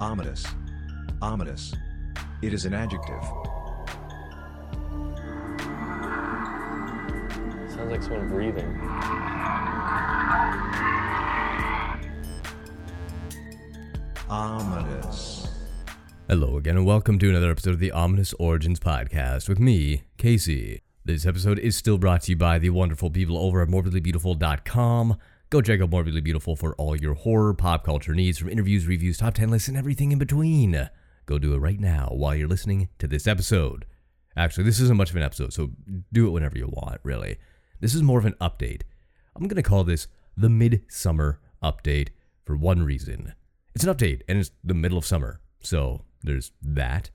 Ominous. Ominous. It is an adjective. Sounds like someone breathing. Ominous. Hello again, and welcome to another episode of the Ominous Origins Podcast with me, Casey. This episode is still brought to you by the wonderful people over at morbidlybeautiful.com. Go check out Morbidly Beautiful for all your horror, pop culture needs, from interviews, reviews, top 10 lists, and everything in between. Go do it right now while you're listening to this episode. Actually, this isn't much of an episode, so do it whenever you want, really. This is more of an update. I'm going to call this the Midsummer Update for one reason. It's an update, and it's the middle of summer, so there's that.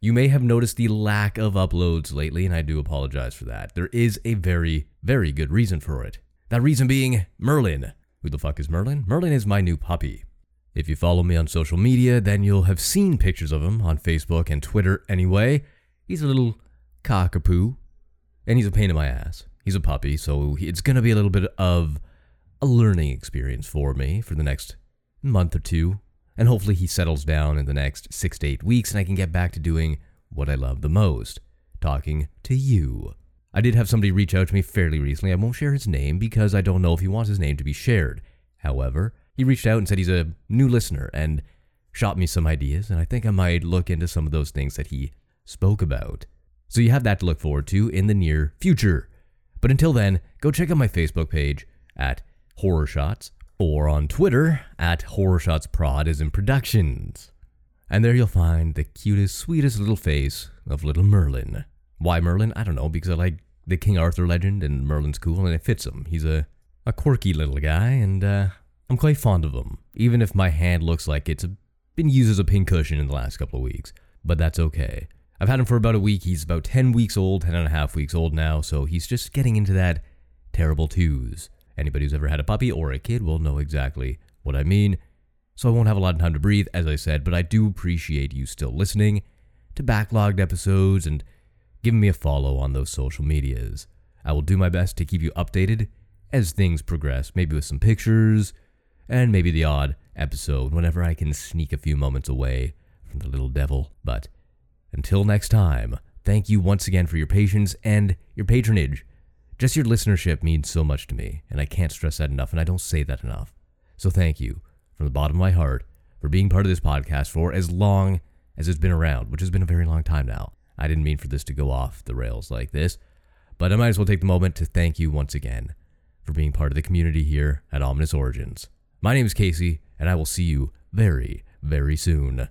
You may have noticed the lack of uploads lately, and I do apologize for that. There is a very, very good reason for it. That reason being Merlin. Who the fuck is Merlin? Merlin is my new puppy. If you follow me on social media, then you'll have seen pictures of him on Facebook and Twitter anyway. He's a little cockapoo, and he's a pain in my ass. He's a puppy, so it's going to be a little bit of a learning experience for me for the next month or two. And hopefully he settles down in the next six to eight weeks and I can get back to doing what I love the most talking to you. I did have somebody reach out to me fairly recently. I won't share his name because I don't know if he wants his name to be shared. However, he reached out and said he's a new listener and shot me some ideas, and I think I might look into some of those things that he spoke about. So you have that to look forward to in the near future. But until then, go check out my Facebook page at Horror Shots or on Twitter at Horror Shots Prod is in productions. And there you'll find the cutest, sweetest little face of little Merlin. Why Merlin? I don't know, because I like the King Arthur legend and Merlin's cool and it fits him. He's a, a quirky little guy and uh, I'm quite fond of him, even if my hand looks like it's been used as a pincushion in the last couple of weeks. But that's okay. I've had him for about a week. He's about 10 weeks old, 10 and a half weeks old now, so he's just getting into that terrible twos. Anybody who's ever had a puppy or a kid will know exactly what I mean. So I won't have a lot of time to breathe, as I said, but I do appreciate you still listening to backlogged episodes and giving me a follow on those social medias. I will do my best to keep you updated as things progress, maybe with some pictures and maybe the odd episode whenever I can sneak a few moments away from the little devil. But until next time, thank you once again for your patience and your patronage. Just your listenership means so much to me, and I can't stress that enough, and I don't say that enough. So thank you from the bottom of my heart for being part of this podcast for as long as it's been around, which has been a very long time now. I didn't mean for this to go off the rails like this, but I might as well take the moment to thank you once again for being part of the community here at Ominous Origins. My name is Casey, and I will see you very, very soon.